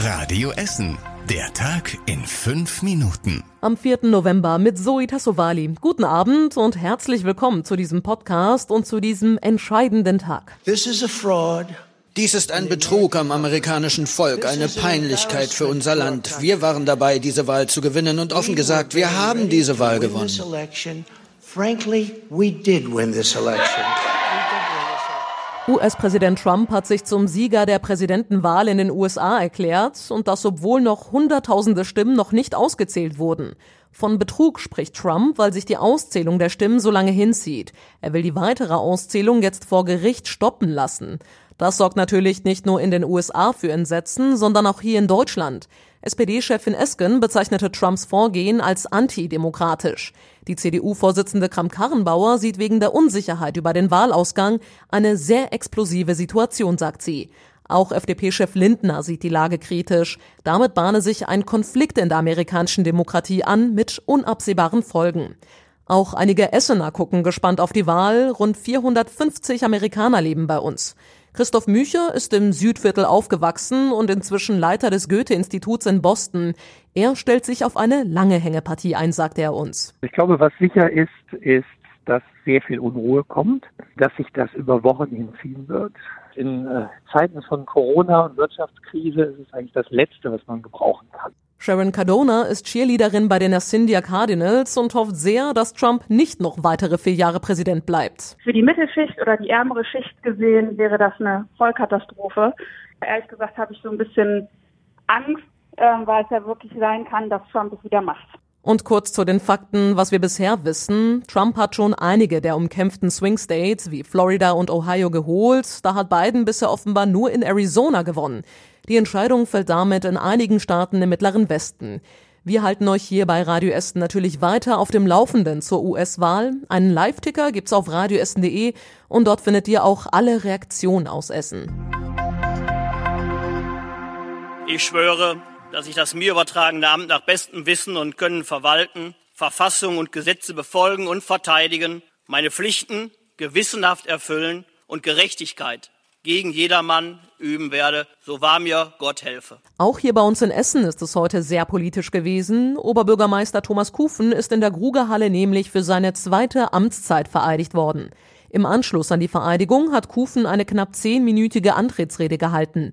Radio Essen. Der Tag in fünf Minuten. Am 4. November mit Zoe Tassovali. Guten Abend und herzlich willkommen zu diesem Podcast und zu diesem entscheidenden Tag. This is a fraud. Dies ist ein Betrug am amerikanischen Volk, eine Peinlichkeit für unser Land. Wir waren dabei, diese Wahl zu gewinnen und offen gesagt, wir haben diese Wahl gewonnen. Frankly, we did win this election. US-Präsident Trump hat sich zum Sieger der Präsidentenwahl in den USA erklärt und das obwohl noch Hunderttausende Stimmen noch nicht ausgezählt wurden. Von Betrug spricht Trump, weil sich die Auszählung der Stimmen so lange hinzieht. Er will die weitere Auszählung jetzt vor Gericht stoppen lassen. Das sorgt natürlich nicht nur in den USA für Entsetzen, sondern auch hier in Deutschland. SPD-Chefin Esken bezeichnete Trumps Vorgehen als antidemokratisch. Die CDU-Vorsitzende Kramp-Karrenbauer sieht wegen der Unsicherheit über den Wahlausgang eine sehr explosive Situation, sagt sie. Auch FDP-Chef Lindner sieht die Lage kritisch. Damit bahne sich ein Konflikt in der amerikanischen Demokratie an mit unabsehbaren Folgen. Auch einige Essener gucken gespannt auf die Wahl. Rund 450 Amerikaner leben bei uns. Christoph Mücher ist im Südviertel aufgewachsen und inzwischen Leiter des Goethe-Instituts in Boston. Er stellt sich auf eine lange Hängepartie ein, sagt er uns. Ich glaube, was sicher ist, ist, dass sehr viel Unruhe kommt, dass sich das über Wochen hinziehen wird. In äh, Zeiten von Corona und Wirtschaftskrise ist es eigentlich das Letzte, was man gebrauchen kann. Sharon Cardona ist Cheerleaderin bei den Ascendia Cardinals und hofft sehr, dass Trump nicht noch weitere vier Jahre Präsident bleibt. Für die Mittelschicht oder die ärmere Schicht gesehen wäre das eine Vollkatastrophe. Ehrlich gesagt habe ich so ein bisschen Angst, äh, weil es ja wirklich sein kann, dass Trump es wieder macht. Und kurz zu den Fakten, was wir bisher wissen. Trump hat schon einige der umkämpften Swing States wie Florida und Ohio geholt. Da hat Biden bisher offenbar nur in Arizona gewonnen. Die Entscheidung fällt damit in einigen Staaten im Mittleren Westen. Wir halten euch hier bei Radio Essen natürlich weiter auf dem Laufenden zur US-Wahl. Einen Live-Ticker gibt's auf radioessen.de und dort findet ihr auch alle Reaktionen aus Essen. Ich schwöre, dass ich das mir übertragene Amt nach bestem Wissen und Können verwalten, Verfassung und Gesetze befolgen und verteidigen, meine Pflichten gewissenhaft erfüllen und Gerechtigkeit gegen jedermann üben werde, so wahr mir Gott helfe. Auch hier bei uns in Essen ist es heute sehr politisch gewesen. Oberbürgermeister Thomas Kufen ist in der Grugerhalle nämlich für seine zweite Amtszeit vereidigt worden. Im Anschluss an die Vereidigung hat Kufen eine knapp zehnminütige Antrittsrede gehalten.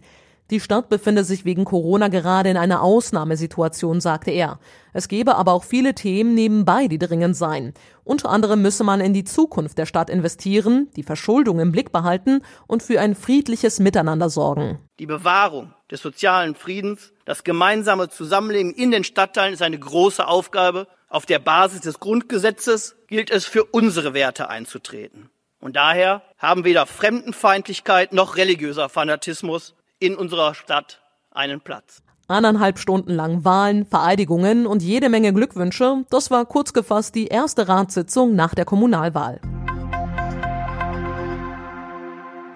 Die Stadt befinde sich wegen Corona gerade in einer Ausnahmesituation, sagte er. Es gebe aber auch viele Themen nebenbei, die dringend seien. Unter anderem müsse man in die Zukunft der Stadt investieren, die Verschuldung im Blick behalten und für ein friedliches Miteinander sorgen. Die Bewahrung des sozialen Friedens, das gemeinsame Zusammenleben in den Stadtteilen ist eine große Aufgabe. Auf der Basis des Grundgesetzes gilt es für unsere Werte einzutreten. Und daher haben weder Fremdenfeindlichkeit noch religiöser Fanatismus in unserer Stadt einen Platz. Eineinhalb Stunden lang Wahlen, Vereidigungen und jede Menge Glückwünsche. Das war kurz gefasst die erste Ratssitzung nach der Kommunalwahl.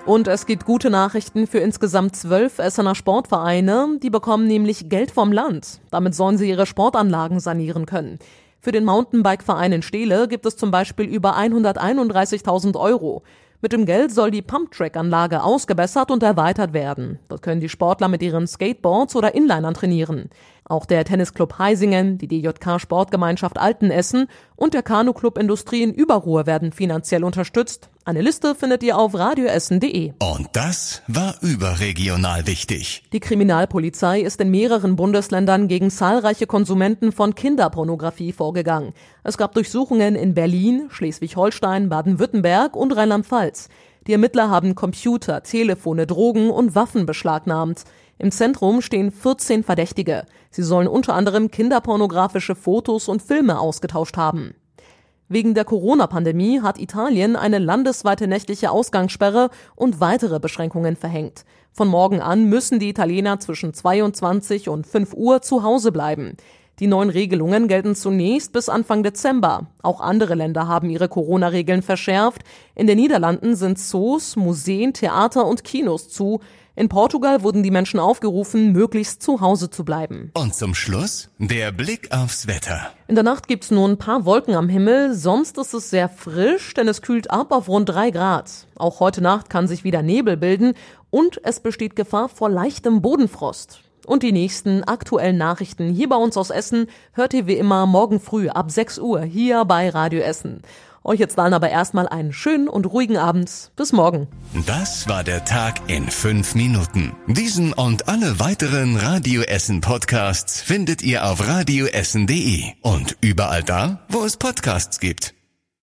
Und es gibt gute Nachrichten für insgesamt zwölf Essener Sportvereine. Die bekommen nämlich Geld vom Land. Damit sollen sie ihre Sportanlagen sanieren können. Für den Mountainbike-Verein in Steele gibt es zum Beispiel über 131.000 Euro. Mit dem Geld soll die Pumptrack-Anlage ausgebessert und erweitert werden. Dort können die Sportler mit ihren Skateboards oder Inlinern trainieren. Auch der Tennisclub Heisingen, die DJK Sportgemeinschaft Altenessen und der Kanuclub Industrie in Überruhr werden finanziell unterstützt. Eine Liste findet ihr auf radioessen.de. Und das war überregional wichtig. Die Kriminalpolizei ist in mehreren Bundesländern gegen zahlreiche Konsumenten von Kinderpornografie vorgegangen. Es gab Durchsuchungen in Berlin, Schleswig-Holstein, Baden-Württemberg und Rheinland-Pfalz. Die Ermittler haben Computer, Telefone, Drogen und Waffen beschlagnahmt. Im Zentrum stehen 14 Verdächtige. Sie sollen unter anderem kinderpornografische Fotos und Filme ausgetauscht haben. Wegen der Corona-Pandemie hat Italien eine landesweite nächtliche Ausgangssperre und weitere Beschränkungen verhängt. Von morgen an müssen die Italiener zwischen 22 und 5 Uhr zu Hause bleiben. Die neuen Regelungen gelten zunächst bis Anfang Dezember. Auch andere Länder haben ihre Corona-Regeln verschärft. In den Niederlanden sind Zoos, Museen, Theater und Kinos zu. In Portugal wurden die Menschen aufgerufen, möglichst zu Hause zu bleiben. Und zum Schluss der Blick aufs Wetter. In der Nacht gibt's nur ein paar Wolken am Himmel, sonst ist es sehr frisch, denn es kühlt ab auf rund drei Grad. Auch heute Nacht kann sich wieder Nebel bilden und es besteht Gefahr vor leichtem Bodenfrost. Und die nächsten aktuellen Nachrichten hier bei uns aus Essen hört ihr wie immer morgen früh ab 6 Uhr hier bei Radio Essen. Euch jetzt dann aber erstmal einen schönen und ruhigen Abend. Bis morgen. Das war der Tag in fünf Minuten. Diesen und alle weiteren Radio Essen Podcasts findet ihr auf radioessen.de und überall da, wo es Podcasts gibt.